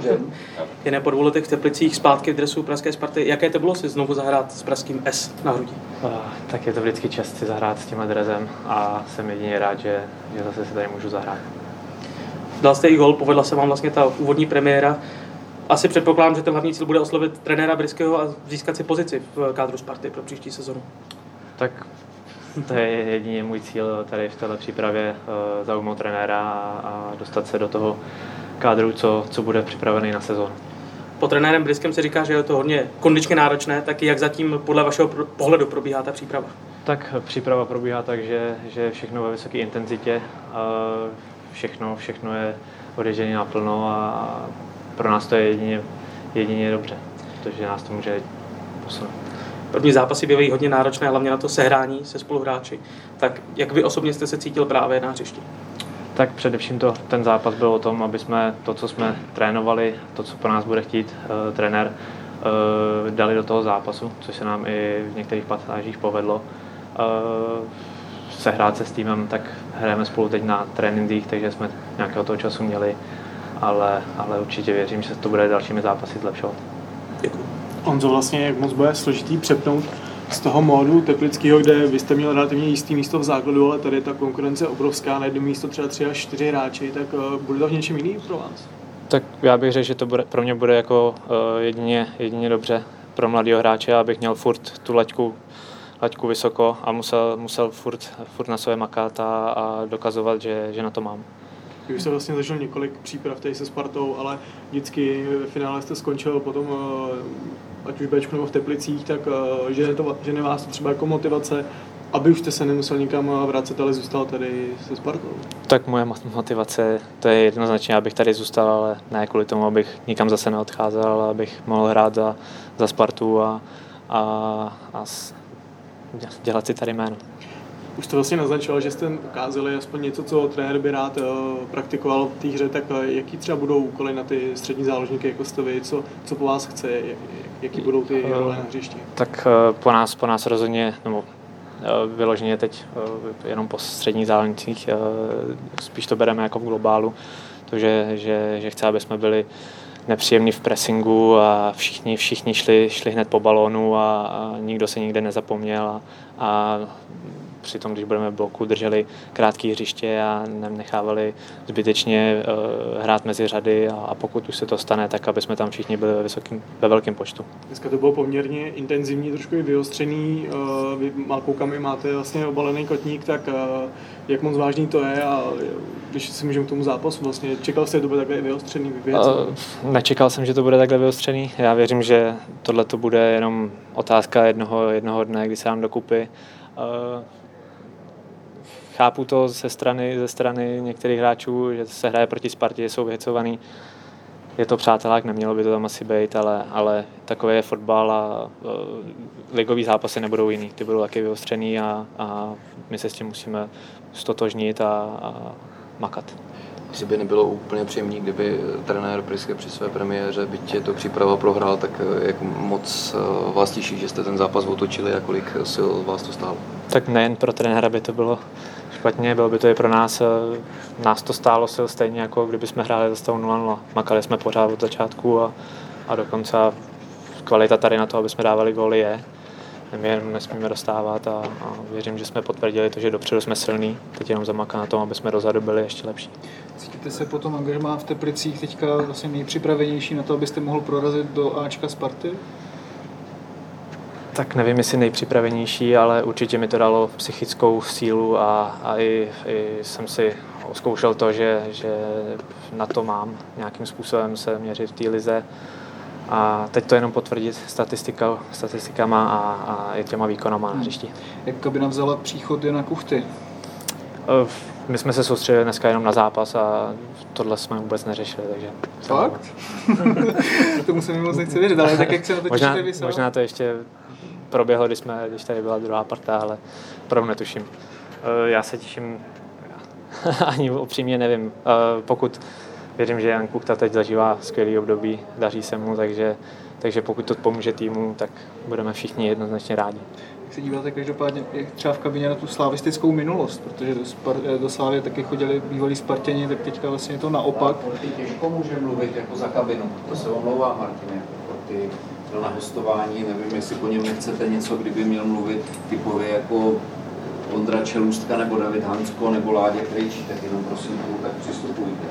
můžeme. Jen po dvou letech v Teplicích zpátky v dresu Pražské Sparty. Jaké to bylo si znovu zahrát s pražským S na hrudi? Tak je to vždycky čest si zahrát s tímhle drezem a jsem jedině rád, že, že zase se tady můžu zahrát. Dal jste i gol, povedla se vám vlastně ta úvodní premiéra. Asi předpokládám, že ten hlavní cíl bude oslovit trenéra Bryského a získat si pozici v kádru Sparty pro příští sezonu. Tak to je jedině můj cíl tady v této přípravě uh, zaujmout trenéra a dostat se do toho kádru, co, co bude připravený na sezónu. Po trenérem Bryskem se říká, že je to hodně kondičně náročné, tak jak zatím podle vašeho pohledu probíhá ta příprava? Tak příprava probíhá tak, že, že všechno ve vysoké intenzitě, všechno, všechno je odježděné naplno a pro nás to je jedině, jedině dobře, protože nás to může posunout. První zápasy bývají hodně náročné, hlavně na to sehrání se spoluhráči. Tak jak vy osobně jste se cítil právě na hřišti? Tak především to, ten zápas byl o tom, aby jsme to, co jsme trénovali, to, co po nás bude chtít uh, trenér, uh, dali do toho zápasu, což se nám i v některých pasážích povedlo. Uh, sehrát se s týmem, tak hrajeme spolu teď na trénincích, takže jsme nějakého toho času měli, ale, ale určitě věřím, že to bude dalšími zápasy zlepšovat. Děkuji. Honzo, vlastně jak moc bude složitý přepnout z toho módu teplického, kde vy jste měl relativně jistý místo v základu, ale tady je ta konkurence obrovská, na jedno místo třeba tři až čtyři hráči, tak uh, bude to v něčem jiný pro vás? Tak já bych řekl, že to bude, pro mě bude jako uh, jedině, jedině dobře pro mladého hráče, abych měl furt tu laťku, laťku vysoko a musel, musel furt, furt na své makat a, a dokazovat, že, že na to mám. Vy už jste vlastně zažil několik příprav tady se Spartou, ale vždycky ve finále jste skončil potom, eh, ať už Bčku nebo v Teplicích, tak eh, že, to, že vás to třeba jako motivace, aby už jste se nemusel nikam eh, vracet, ale zůstal tady se Spartou. Tak moje motivace, to je jednoznačně, abych tady zůstal, ale ne kvůli tomu, abych nikam zase neodcházel, ale abych mohl hrát za, za Spartu a, a, a dělat si tady jméno. Už jste vlastně naznačoval, že jste ukázali aspoň něco, co trenér by rád uh, praktikoval v té hře, tak uh, jaký třeba budou úkoly na ty střední záložníky, jako jste vy, co, co po vás chce, jak, jaký budou ty uh, role na hřišti? Tak po nás, po nás rozhodně, nebo vyloženě teď jenom po středních záložnících, spíš to bereme jako v globálu, to, že, že, že chce, aby jsme byli nepříjemný v pressingu a všichni, všichni šli, šli hned po balónu a, a nikdo se nikde nezapomněl a, a přitom, když budeme v bloku, drželi krátké hřiště a nechávali zbytečně uh, hrát mezi řady a, a pokud už se to stane, tak aby jsme tam všichni byli ve, vysokým, ve velkém počtu. Dneska to bylo poměrně intenzivní, trošku i vyostřený. Uh, vy malkoukami máte vlastně obalený kotník, tak uh, jak moc vážný to je a když si můžeme k tomu zápasu, vlastně čekal jste, že to bude takhle vyostřený věc? Uh, nečekal jsem, že to bude takhle vyostřený. Já věřím, že tohle to bude jenom otázka jednoho, jednoho dne, kdy se nám dokupy. Uh, chápu to ze strany, ze strany některých hráčů, že se hraje proti Spartě, jsou vyhecovaný. Je to přátelák, nemělo by to tam asi být, ale, ale takový je fotbal a uh, ligový zápasy nebudou jiný. Ty budou taky vyostřený a, a my se s tím musíme stotožnit a, a makat. Asi by nebylo úplně příjemné, kdyby trenér Priske při své premiéře, byť je to příprava prohrál, tak eh, jak moc eh, vás těší, že jste ten zápas otočili a kolik sil vás to stálo? Tak nejen pro trenéra by to bylo špatně, bylo by to i pro nás. Eh, nás to stálo sil stejně, jako kdyby jsme hráli za stavu 0-0. Makali jsme pořád od začátku a, a dokonce kvalita tady na to, aby jsme dávali góly je. My jenom nesmíme dostávat a, a věřím, že jsme potvrdili to, že dopředu jsme silní. Teď jenom zamaká na tom, aby jsme dozadu byli ještě lepší. Cítíte se potom angažmá v Teplicích teďka vlastně nejpřipravenější na to, abyste mohl prorazit do Ačka Sparty? Tak nevím, jestli nejpřipravenější, ale určitě mi to dalo psychickou sílu a, a i, i jsem si zkoušel to, že, že na to mám nějakým způsobem se měřit v té lize. A teď to jenom potvrdit statistika, statistikama a, a i těma výkonama na hřišti. Jak kabina vzala příchod na Kuchty? My jsme se soustředili dneska jenom na zápas a tohle jsme vůbec neřešili, takže... Fakt? to musím moc nechci věřit, ale tak jak se na to možná, Možná to ještě proběhlo, když, jsme, když tady byla druhá parta, ale opravdu netuším. Eh, já se těším, ani upřímně nevím. Eh, pokud věřím, že Jan Kuchta teď zažívá skvělý období, daří se mu, takže, takže pokud to pomůže týmu, tak budeme všichni jednoznačně rádi. jak se díváte každopádně jak třeba v kabině na tu slavistickou minulost, protože do, Spar, do Slávy taky chodili bývalí Spartěni, tak teďka vlastně je to naopak. Těžko může mluvit jako za kabinu, to se omlouvá Martin, jako ty na hostování, nevím, jestli po něm nechcete něco, kdyby měl mluvit typově jako Ondra Čelůstka nebo David Hansko nebo Ládě Krejčí, tak jenom prosím, tak přistupujte.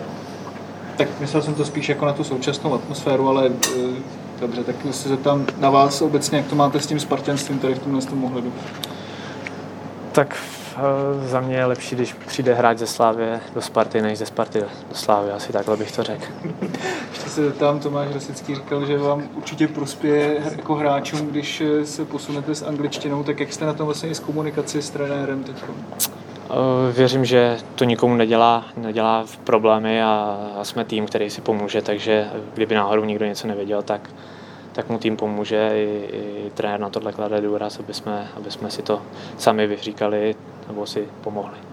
Tak myslel jsem to spíš jako na tu současnou atmosféru, ale e, dobře, tak se zeptám na vás obecně, jak to máte s tím spartanstvím tady v tomhle tom ohledu. Tak e, za mě je lepší, když přijde hráč ze Slávy do Sparty, než ze Sparty do Slávy, asi takhle bych to řekl. Ještě se zeptám, Tomáš Rosický říkal, že vám určitě prospěje jako hráčům, když e, se posunete s angličtinou, tak jak jste na tom vlastně i s komunikací s trenérem teď? Eh, věřím, že to nikomu nedělá, nedělá v problémy a, a jsme tým, který si pomůže, takže kdyby náhodou nikdo něco nevěděl, tak, tak mu tým pomůže, i, i trenér na tohle klade důraz, aby jsme, aby jsme si to sami vyříkali nebo si pomohli.